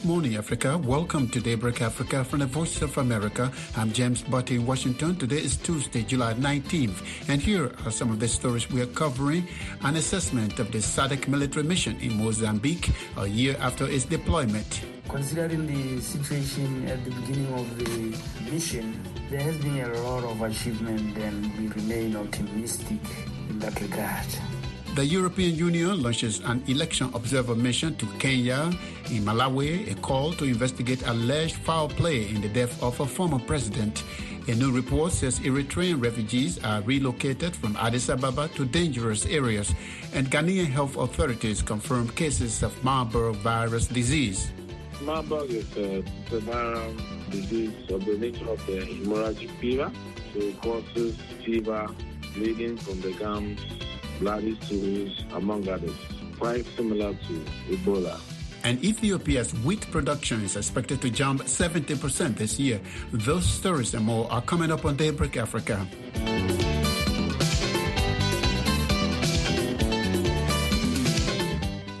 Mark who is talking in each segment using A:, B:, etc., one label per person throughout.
A: Good morning, Africa. Welcome to Daybreak Africa from the Voice of America. I'm James Butty in Washington. Today is Tuesday, July 19th, and here are some of the stories we are covering. An assessment of the SADC military mission in Mozambique a year after its deployment.
B: Considering the situation at the beginning of the mission, there has been a lot of achievement and we remain optimistic in that regard.
A: The European Union launches an election observer mission to Kenya in Malawi, a call to investigate alleged foul play in the death of a former president. A new report says Eritrean refugees are relocated from Addis Ababa to dangerous areas, and Ghanaian health authorities confirm cases of Marburg virus disease.
C: Marburg is uh, a viral disease of the nature of the hemorrhagic fever. So it causes fever, bleeding from the gums, bloody among others. Quite similar to Ebola.
A: And Ethiopia's wheat production is expected to jump 70% this year. Those stories and more are coming up on Daybreak Africa.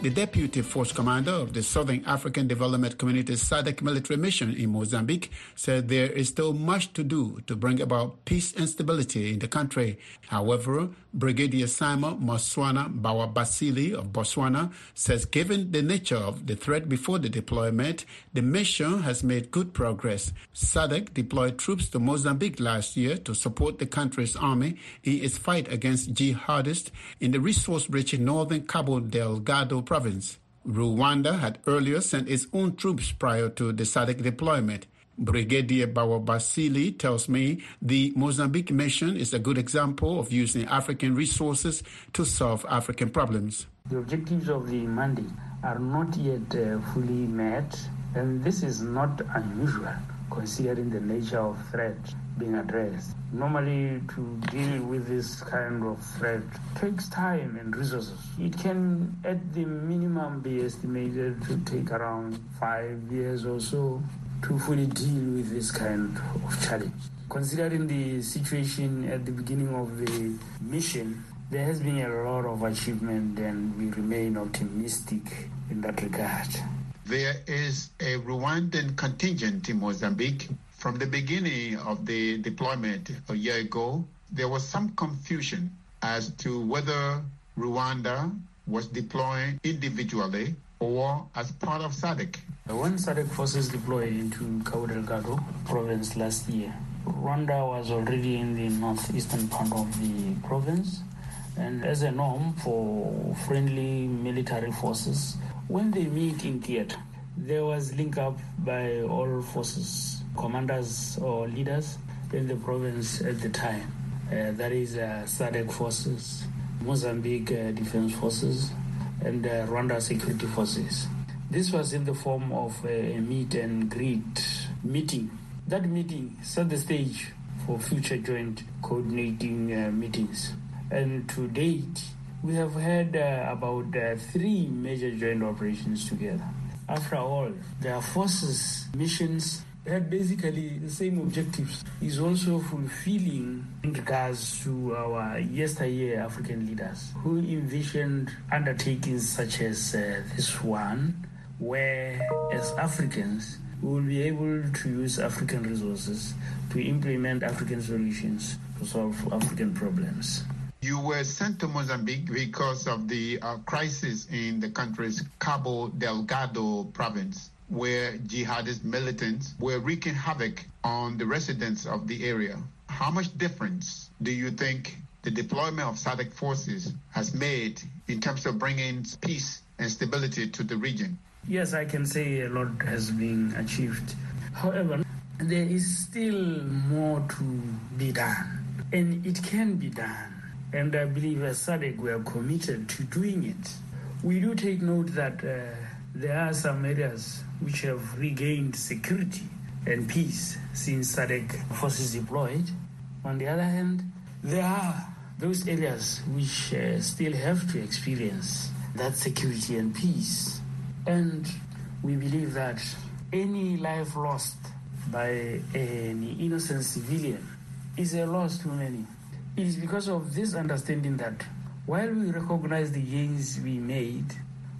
A: The deputy force commander of the Southern African Development Community SADC military mission in Mozambique said there is still much to do to bring about peace and stability in the country. However, Brigadier Simon Moswana Bawabasili of Botswana says given the nature of the threat before the deployment, the mission has made good progress. SADC deployed troops to Mozambique last year to support the country's army in its fight against jihadists in the resource-rich northern Cabo Delgado province. Rwanda had earlier sent its own troops prior to the SADC deployment. Brigadier Bawabasili tells me the Mozambique mission is a good example of using African resources to solve African problems.
B: The objectives of the mandate are not yet uh, fully met, and this is not unusual considering the nature of threat being addressed. Normally, to deal with this kind of threat takes time and resources. It can, at the minimum, be estimated to take around five years or so to fully deal with this kind of challenge. Considering the situation at the beginning of the mission, there has been a lot of achievement and we remain optimistic in that regard.
A: There is a Rwandan contingent in Mozambique. From the beginning of the deployment a year ago, there was some confusion as to whether Rwanda was deploying individually or as part of SADC.
B: When SADC forces deployed into Cabo Delgado province last year, Rwanda was already in the northeastern part of the province. And as a norm for friendly military forces, when they meet in theater, there was link up by all forces, commanders or leaders in the province at the time. Uh, that is uh, SADC forces, Mozambique uh, Defense Forces, and uh, Rwanda Security Forces. This was in the form of a, meet and greet meeting. That meeting set the stage for future joint coordinating uh, meetings. And to date, we have had uh, about uh, three major joint operations together. After all, their forces, missions had basically the same objectives. Is also fulfilling in regards to our yesteryear African leaders who envisioned undertakings such as uh, this one, where as Africans we will be able to use African resources to implement African solutions to solve African problems.
A: You were sent to Mozambique because of the uh, crisis in the country's Cabo Delgado province, where jihadist militants were wreaking havoc on the residents of the area. How much difference do you think the deployment of SADC forces has made in terms of bringing peace and stability to the region?
B: Yes, I can say a lot has been achieved. However, there is still more to be done, and it can be done. And I believe as SADC we are committed to doing it. We do take note that uh, there are some areas which have regained security and peace since SADC forces deployed. On the other hand, there are those areas which uh, still have to experience that security and peace. And we believe that any life lost by an innocent civilian is a loss to many. It is because of this understanding that while we recognize the gains we made,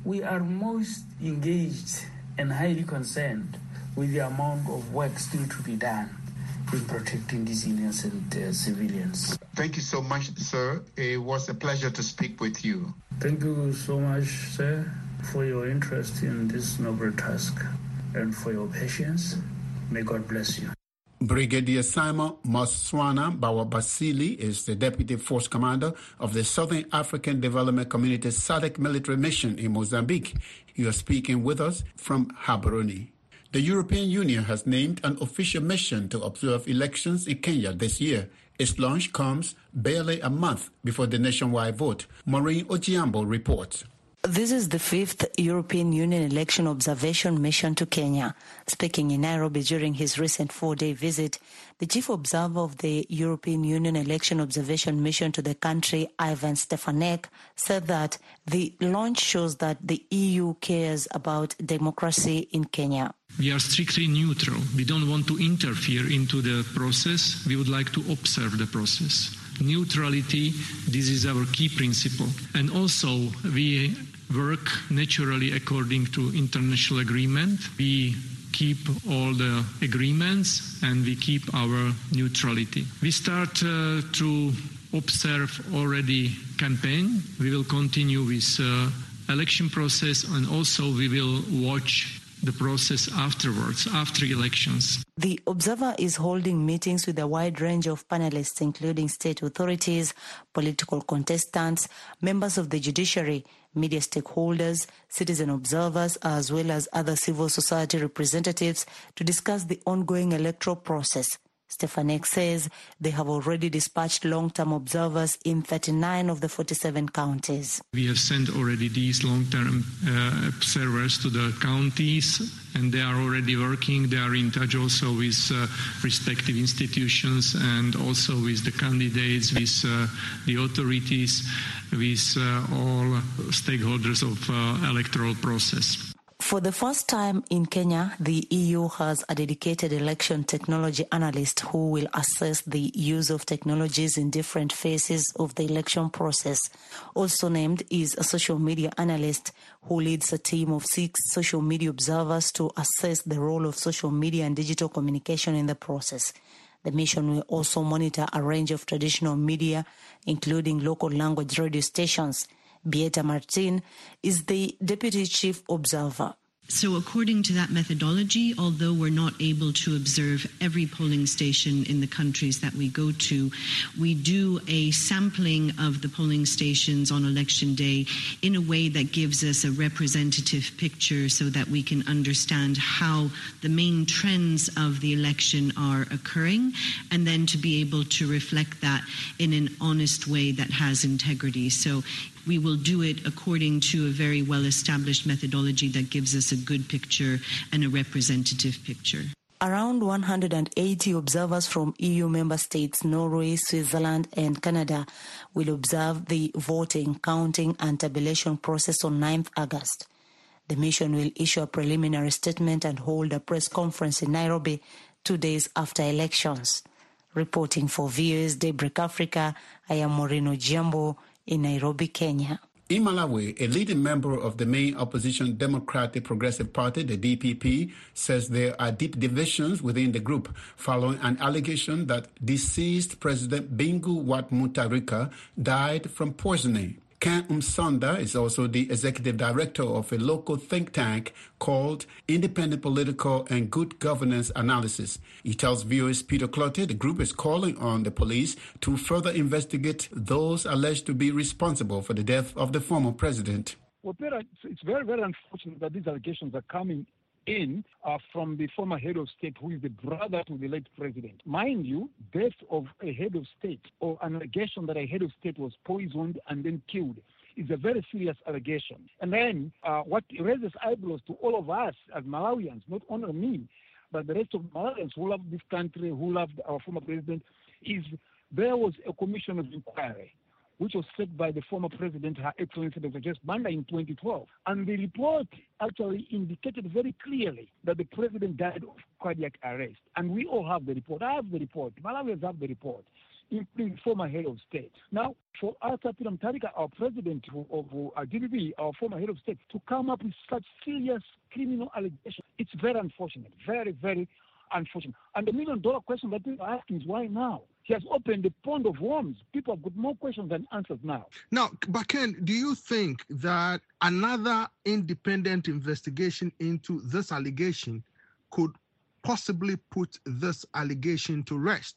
B: we are most engaged and highly concerned with the amount of work still to be done in protecting these innocent uh, civilians.
A: Thank you so much, sir. It was a pleasure to speak with you.
B: Thank you so much, sir, for your interest in this noble task and for your patience. May God bless you.
A: Brigadier Simon Moswana Bawabasili is the Deputy Force Commander of the Southern African Development Community SADC military mission in Mozambique. You are speaking with us from Gaborone. The European Union has named an official mission to observe elections in Kenya this year. Its launch comes barely a month before the nationwide vote. Maureen Ojiambo reports.
D: This is the fifth European Union election observation mission to Kenya. Speaking in Nairobi during his recent four day visit, the chief observer of the European Union election observation mission to the country, Ivan Stefanec, said that the launch shows that the EU cares about democracy in Kenya.
E: We are strictly neutral. We don't want to interfere into the process. We would like to observe the process neutrality, this is our key principle. And also, we work naturally according to international agreement. We keep all the agreements and we keep our neutrality. We start uh, to observe already campaign. We will continue with uh, election process and also we will watch the process afterwards, after elections.
D: The observer is holding meetings with a wide range of panelists, including state authorities, political contestants, members of the judiciary, media stakeholders, citizen observers, as well as other civil society representatives to discuss the ongoing electoral process. Stefanec says they have already dispatched long-term observers in 39 of the 47 counties.
E: We have sent already these long-term uh, observers to the counties and they are already working. They are in touch also with uh, respective institutions and also with the candidates, with uh, the authorities, with uh, all stakeholders of uh, electoral process.
D: For the first time in Kenya, the EU has a dedicated election technology analyst who will assess the use of technologies in different phases of the election process. Also named is a social media analyst who leads a team of six social media observers to assess the role of social media and digital communication in the process. The mission will also monitor a range of traditional media, including local language radio stations. Beata Martin is the deputy chief observer.
F: So, according to that methodology, although we're not able to observe every polling station in the countries that we go to, we do a sampling of the polling stations on election day in a way that gives us a representative picture so that we can understand how the main trends of the election are occurring, and then to be able to reflect that in an honest way that has integrity. So, we will do it according to a very well established methodology that gives us a good picture and a representative picture.
D: Around 180 observers from EU member states, Norway, Switzerland, and Canada will observe the voting, counting, and tabulation process on 9th August. The mission will issue a preliminary statement and hold a press conference in Nairobi two days after elections. Reporting for VOA's Daybreak Africa, I am Maureen Ojiambo in Nairobi, Kenya.
A: In Malawi, a leading member of the main opposition Democratic Progressive Party, the DPP, says there are deep divisions within the group following an allegation that deceased President Bingu wa Mutharika died from poisoning. Ken Msonda is also the executive director of a local think tank called Independent Political and Good Governance Analysis. He tells VOA's Peter Clottey the group is calling on the police to further investigate those alleged to be responsible for the death of the former president.
G: Well, Peter, it's very, very unfortunate that these allegations are coming in uh, from the former head of state, who is the brother to the late president. Mind you, death of a head of state or an allegation that a head of state was poisoned and then killed is a very serious allegation. And then uh, what raises eyebrows to all of us as Malawians, not only me, but the rest of Malawians who love this country, who love our former president, is there was a commission of inquiry which was set by the former president, Her Excellency Dr. Banda in 2012. And the report actually indicated very clearly that the president died of cardiac arrest. And we all have the report. I have the report. Malawians have the report. including former head of state. Now, for Arthur Peter Mutharika, our president of, of DPP, our former head of state, to come up with such serious criminal allegations, it's very unfortunate, very, very unfortunate. And the million dollar question that people are asking is why now? He has opened the pond of worms. People have got more questions than answers now.
H: Now, but Ken, do you think that another independent investigation into this allegation could possibly put this allegation to rest?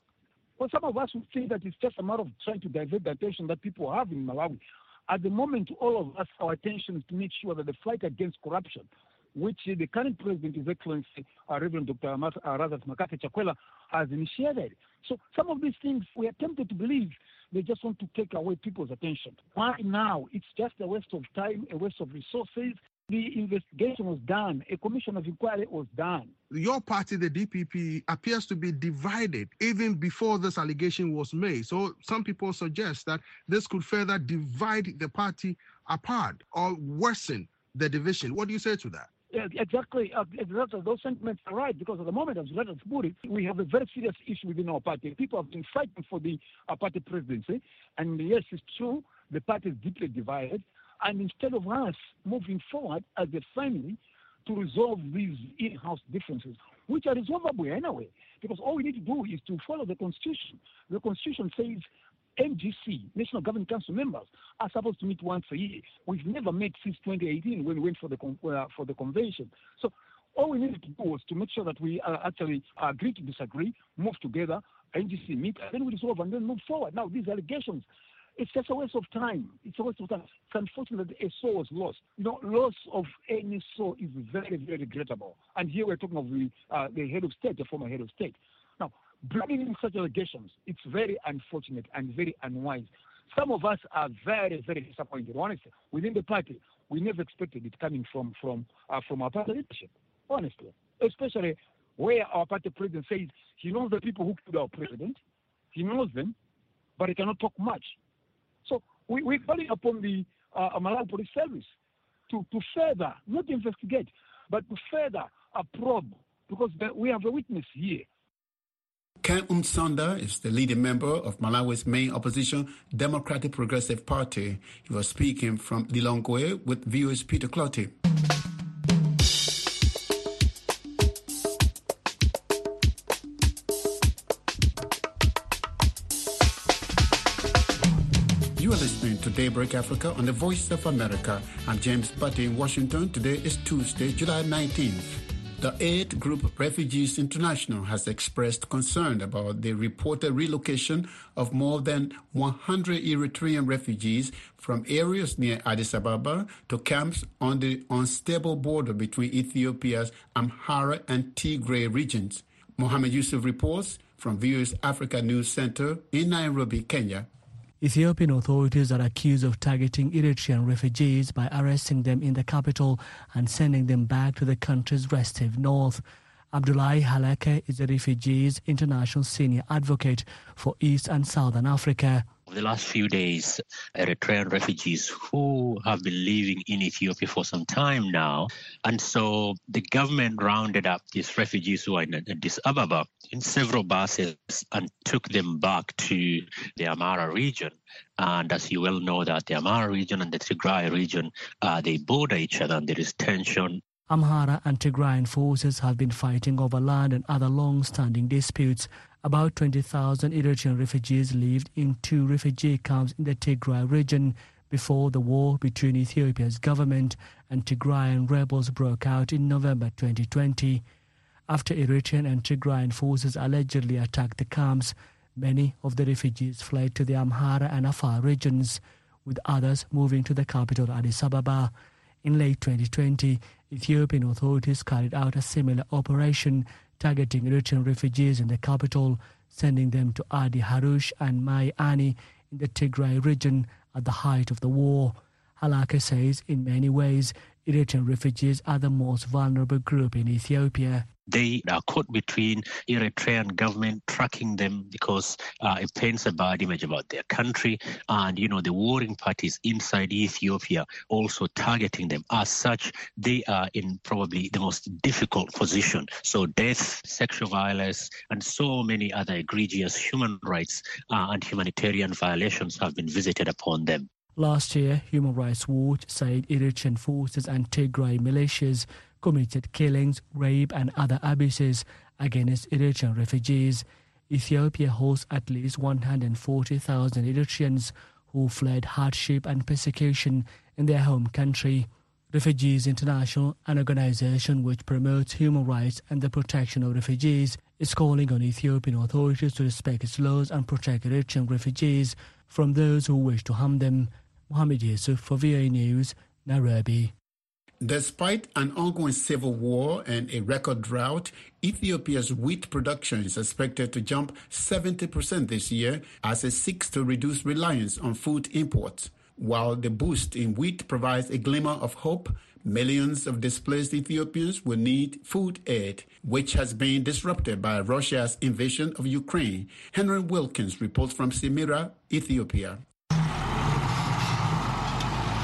G: Well, some of us would think that it's just a matter of trying to divert the attention that people have in Malawi. At the moment, all of us, our attention is to make sure that the fight against corruption, which the current president, His Excellency uh, Reverend Dr. Amat, Razat McCarthy Chakwera, has initiated. So some of these things we are tempted to believe they just want to take away people's attention. Why now? It's just a waste of time, a waste of resources, the investigation was done, a commission of inquiry was done.
H: Your party, the DPP, appears to be divided even before this allegation was made. So some people suggest that this could further divide the party apart or worsen the division. What do you say to that?
G: Uh, exactly. Those sentiments are right because at the moment, as Leonard put it, we have a very serious issue within our party. People have been fighting for the uh, party presidency. And yes, it's true, the party is deeply divided. And instead of us moving forward as a family to resolve these in-house differences, which are resolvable anyway, because all we need to do is to follow the Constitution. The Constitution says NGC, National Governing Council members, are supposed to meet once a year. We've never met since 2018 when we went for the uh, for the convention. So all we needed to do was to make sure that we uh, actually agree to disagree, move together, NGC meet, and then we resolve and then move forward. Now these allegations it's just a waste of time. It's a waste of time. It's unfortunate that a soul was lost. You know, loss of any soul is very, very regrettable. And here we're talking of the, uh, the head of state, the former head of state. Now, bringing in such allegations, it's very unfortunate and very unwise. Some of us are very, very disappointed. Honestly, within the party, we never expected it coming from from uh, from our party leadership. Honestly, especially where our party president says he knows the people who killed our president, he knows them, but he cannot talk much So we, we're calling upon the uh, Malawi Police Service to, to further, not investigate, but to further a probe, because we have a witness here.
A: Ken Msonda is the leading member of Malawi's main opposition, Democratic Progressive Party. He was speaking from Lilongwe with VOA's Peter Clottey. You are listening to Daybreak Africa on the Voice of America. I'm James Butty in Washington. Today is Tuesday, July 19th. The Aid Group Refugees International has expressed concern about the reported relocation of more than 100 Eritrean refugees from areas near Addis Ababa to camps on the unstable border between Ethiopia's Amhara and Tigray regions. Mohamed Yusuf reports from VOA's Africa News Center in Nairobi, Kenya.
I: Ethiopian authorities are accused of targeting Eritrean refugees by arresting them in the capital and sending them back to the country's restive north. Abdullahi Halakhe is a Refugees International Senior Advocate for East and Southern Africa
J: the last few days, Eritrean refugees who have been living in Ethiopia for some time now. And so the government rounded up these refugees who are in Addis Ababa in several buses and took them back to the Amhara region. And as you well know, that the Amhara region and the Tigray region, uh, they border each other and there is tension
I: Amhara and Tigrayan forces have been fighting over land and other long-standing disputes about 20,000 Eritrean refugees lived in two refugee camps in the Tigray region before the war between Ethiopia's government and Tigrayan rebels broke out in November 2020. After Eritrean and Tigrayan forces allegedly attacked the camps, many of the refugees fled to the Amhara and Afar regions, with others moving to the capital Addis Ababa. In late 2020, Ethiopian authorities carried out a similar operation targeting Eritrean refugees in the capital, sending them to Adi Harush and Mai Aini in the Tigray region at the height of the war. Halakhe says in many ways, Eritrean refugees are the most vulnerable group in Ethiopia.
J: They are caught between Eritrean government tracking them because uh, it paints a bad image about their country, and you know the warring parties inside Ethiopia also targeting them. As such, they are in probably the most difficult position. So death, sexual violence, and so many other egregious human rights uh, and humanitarian violations have been visited upon them.
I: Last year, Human Rights Watch said Eritrean forces and Tigray militias committed killings, rape, and other abuses against Eritrean refugees. Ethiopia hosts at least 140,000 Eritreans who fled hardship and persecution in their home country. Refugees International, an organization which promotes human rights and the protection of refugees, is calling on Ethiopian authorities to respect its laws and protect Eritrean refugees from those who wish to harm them. Mohammed Yusuf for VOA News, Nairobi.
A: Despite an ongoing civil war and a record drought, Ethiopia's wheat production is expected to jump 70% this year as it seeks to reduce reliance on food imports. While the boost in wheat provides a glimmer of hope, millions of displaced Ethiopians will need food aid, which has been disrupted by Russia's invasion of Ukraine. Henry Wilkins reports from Semira, Ethiopia.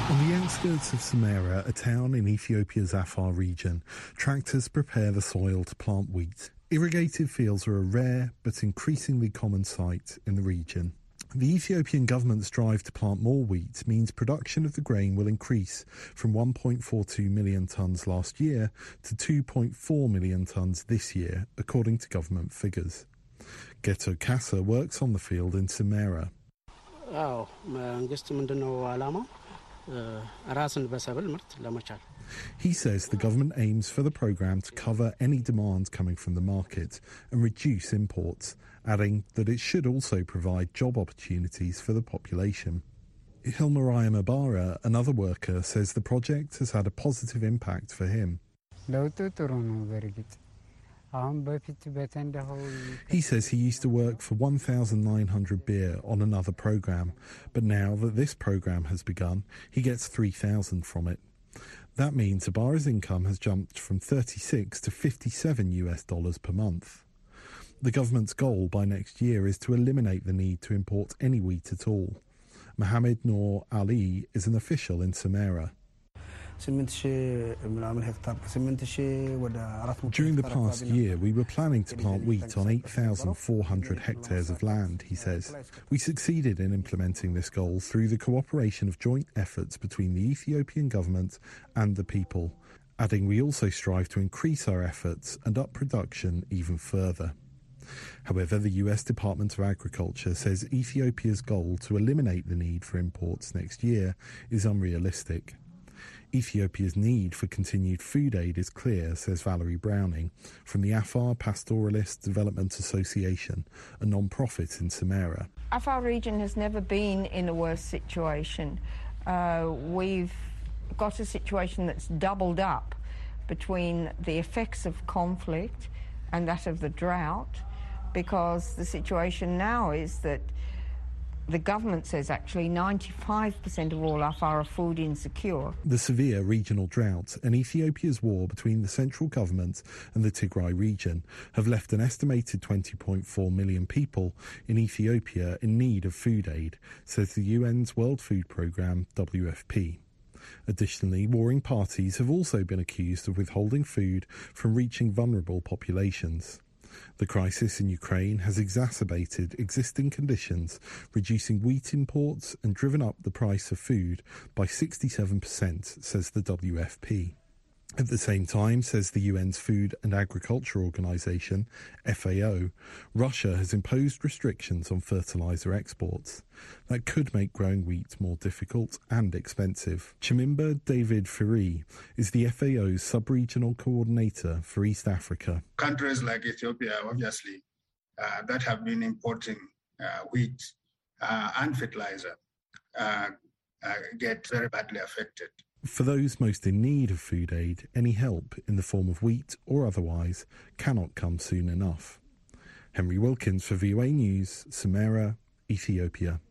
K: On the outskirts of Samara, a town in Ethiopia's Afar region, tractors prepare the soil to plant wheat. Irrigated fields are a rare but increasingly common sight in the region. The Ethiopian government's drive to plant more wheat means production of the grain will increase from 1.42 million tonnes last year to 2.4 million tonnes this year, according to government figures. Ghetto Kassa works on the field in Samara. He says the government aims for the programme to cover any demand coming from the market and reduce imports, adding that it should also provide job opportunities for the population. Hilmariah Mabara, another worker, says the project has had a positive impact for him. He says he used to work for 1,900 birr on another program, but now that this program has begun, he gets 3,000 from it. That means Abara's income has jumped from 36 to 57 US dollars per month. The government's goal by next year is to eliminate the need to import any wheat at all. Mohammed Noor Ali is an official in Samara. During the past year, we were planning to plant wheat on 8,400 hectares of land, he says. We succeeded in implementing this goal through the cooperation of joint efforts between the Ethiopian government and the people, adding we also strive to increase our efforts and up production even further. However, the US Department of Agriculture says Ethiopia's goal to eliminate the need for imports next year is unrealistic. Ethiopia's need for continued food aid is clear, says Valerie Browning from the Afar Pastoralist Development Association, a non-profit in Samara.
L: Afar region has never been in a worse situation. Uh, we've got a situation that's doubled up between the effects of conflict and that of the drought because the situation now is that the government says actually 95% of all Afar are food insecure.
K: The severe regional drought and Ethiopia's war between the central government and the Tigray region have left an estimated 20.4 million people in Ethiopia in need of food aid, says the UN's World Food Programme, WFP. Additionally, warring parties have also been accused of withholding food from reaching vulnerable populations. The crisis in Ukraine has exacerbated existing conditions, reducing wheat imports and driven up the price of food by 67%, says the WFP. At the same time, says the UN's Food and Agriculture Organization, FAO, Russia has imposed restrictions on fertilizer exports. That could make growing wheat more difficult and expensive. Chimimba David Phiri is the FAO's sub-regional coordinator for East Africa.
M: Countries like Ethiopia, obviously, uh, that have been importing uh, wheat uh, and fertilizer uh, uh, get very badly affected.
K: For those most in need of food aid, any help in the form of wheat or otherwise cannot come soon enough. Henry Wilkins for VOA News, Samara, Ethiopia.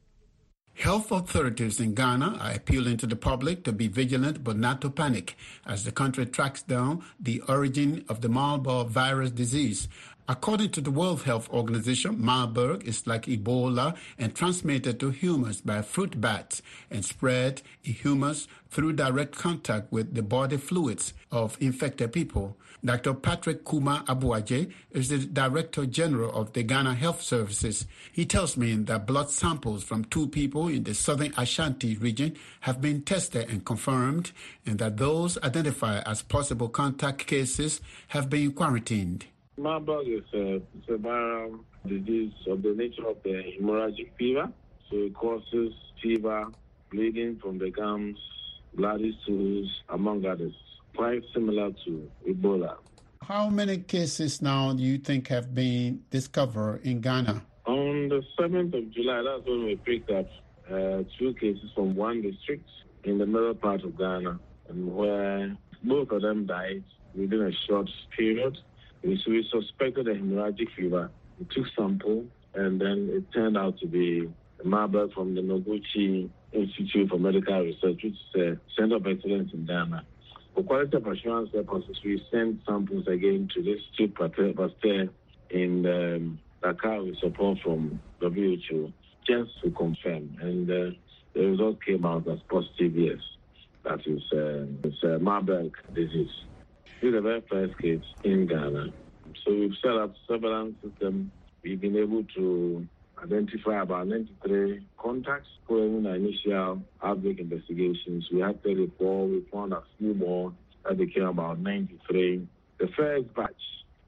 A: Health authorities in Ghana are appealing to the public to be vigilant but not to panic as the country tracks down the origin of the Marburg virus disease. According to the World Health Organization, Marburg is like Ebola and transmitted to humans by fruit bats and spread in humans through direct contact with the body fluids of infected people. Dr. Patrick Kuma Aboagye is the Director General of the Ghana Health Services. He tells me that blood samples from two people in the southern Ashanti region have been tested and confirmed, and that those identified as possible contact cases have been quarantined.
C: Marburg is a, it's a viral disease of the nature of the hemorrhagic fever. So it causes fever, bleeding from the gums, bloody stools, among others. Quite similar to Ebola.
A: How many cases now do you think have been discovered in Ghana?
C: On the 7th of July, that's when we picked up uh, two cases from one district in the middle part of Ghana, and where both of them died within a short period. We, we suspected a hemorrhagic fever. We took sample, and then it turned out to be Marburg from the Noguchi Institute for Medical Research, which is a center of excellence in Ghana. For quality of assurance purposes, we sent samples again to this Institute Pasteur in um, Dakar with support from WHO just to confirm. And uh, the result came out as positive, yes. That is uh, it's, uh, Marburg disease. Is the very first case in Ghana. So we've set up surveillance system. We've been able to identify about 93 contacts following the initial outbreak investigations. We had 34. We found a few more that became about 93. The first batch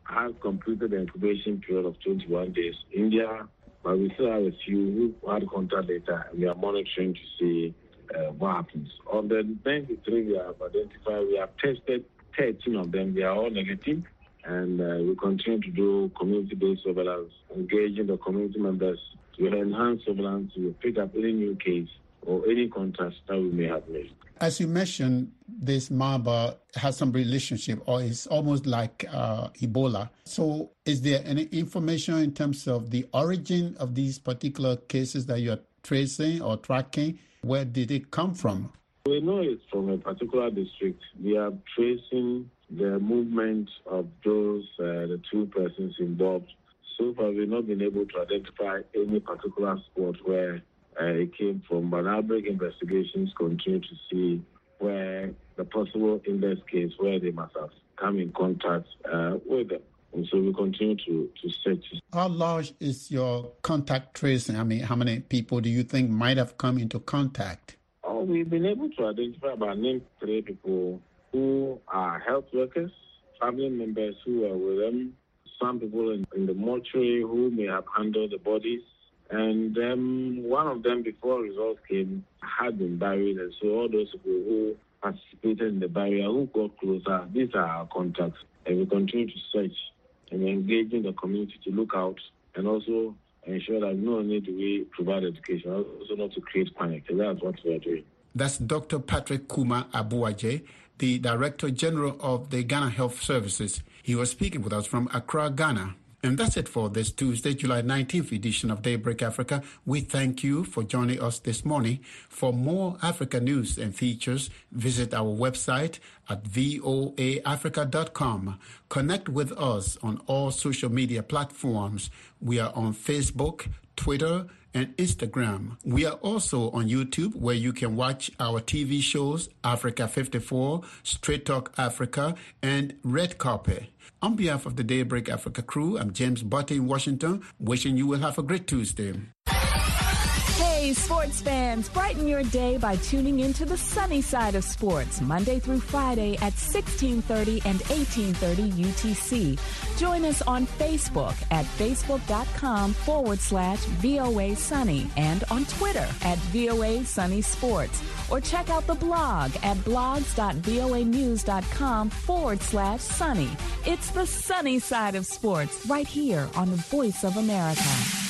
C: has completed the incubation period of 21 days. India, but we still have a few who had contact data, we are monitoring to see uh, what happens. On the 93 we have identified, we have tested 13 of them. They are all negative and uh, we continue to do community-based surveillance, engaging the community members to enhance surveillance to pick up any new case or any contact that we may have made.
A: As you mentioned, this Marburg has some relationship, or it's almost like uh, Ebola. So, is there any information in terms of the origin of these particular cases that you are tracing or tracking? Where did it come from?
C: We know it's from a particular district. We are tracing the movement of those, uh, the two persons involved. So far, we've not been able to identify any particular spot where uh, it came from, but outbreak investigations continue to see where the possible index case where they must have come in contact uh, with them. And so we continue to, to search.
A: How large is your contact tracing? I mean, how many people do you think might have come into contact?
C: We've been able to identify about three people who are health workers, family members who are with them, some people in, in the mortuary who may have handled the bodies. And um, one of them, before results came, had been buried. And so all those people who participated in the burial, who got closer, these are our contacts. And we continue to search and engage in the community to look out and also ensure that not only do we provide education, also not to create panic. And that's what we are doing.
A: That's Dr. Patrick Kuma Aboagye, the Director General of the Ghana Health Services. He was speaking with us from Accra, Ghana. And that's it for this Tuesday, July 19th edition of Daybreak Africa. We thank you for joining us this morning. For more Africa news and features, visit our website at voaafrica.com. Connect with us on all social media platforms. We are on Facebook, Twitter, and Instagram. We are also on YouTube where you can watch our TV shows Africa 54, Straight Talk Africa, and Red Carpet. On behalf of the Daybreak Africa crew, I'm James Butty in Washington, wishing you will have a great Tuesday.
N: Hey, sports fans, brighten your day by tuning into the sunny side of sports Monday through Friday at 1630 and 1830 UTC. Join us on Facebook at facebook.com forward slash VOA Sunny and on Twitter at VOA Sunny Sports. Or check out the blog at blogs.voanews.com forward slash sunny. It's the sunny side of sports right here on the Voice of America.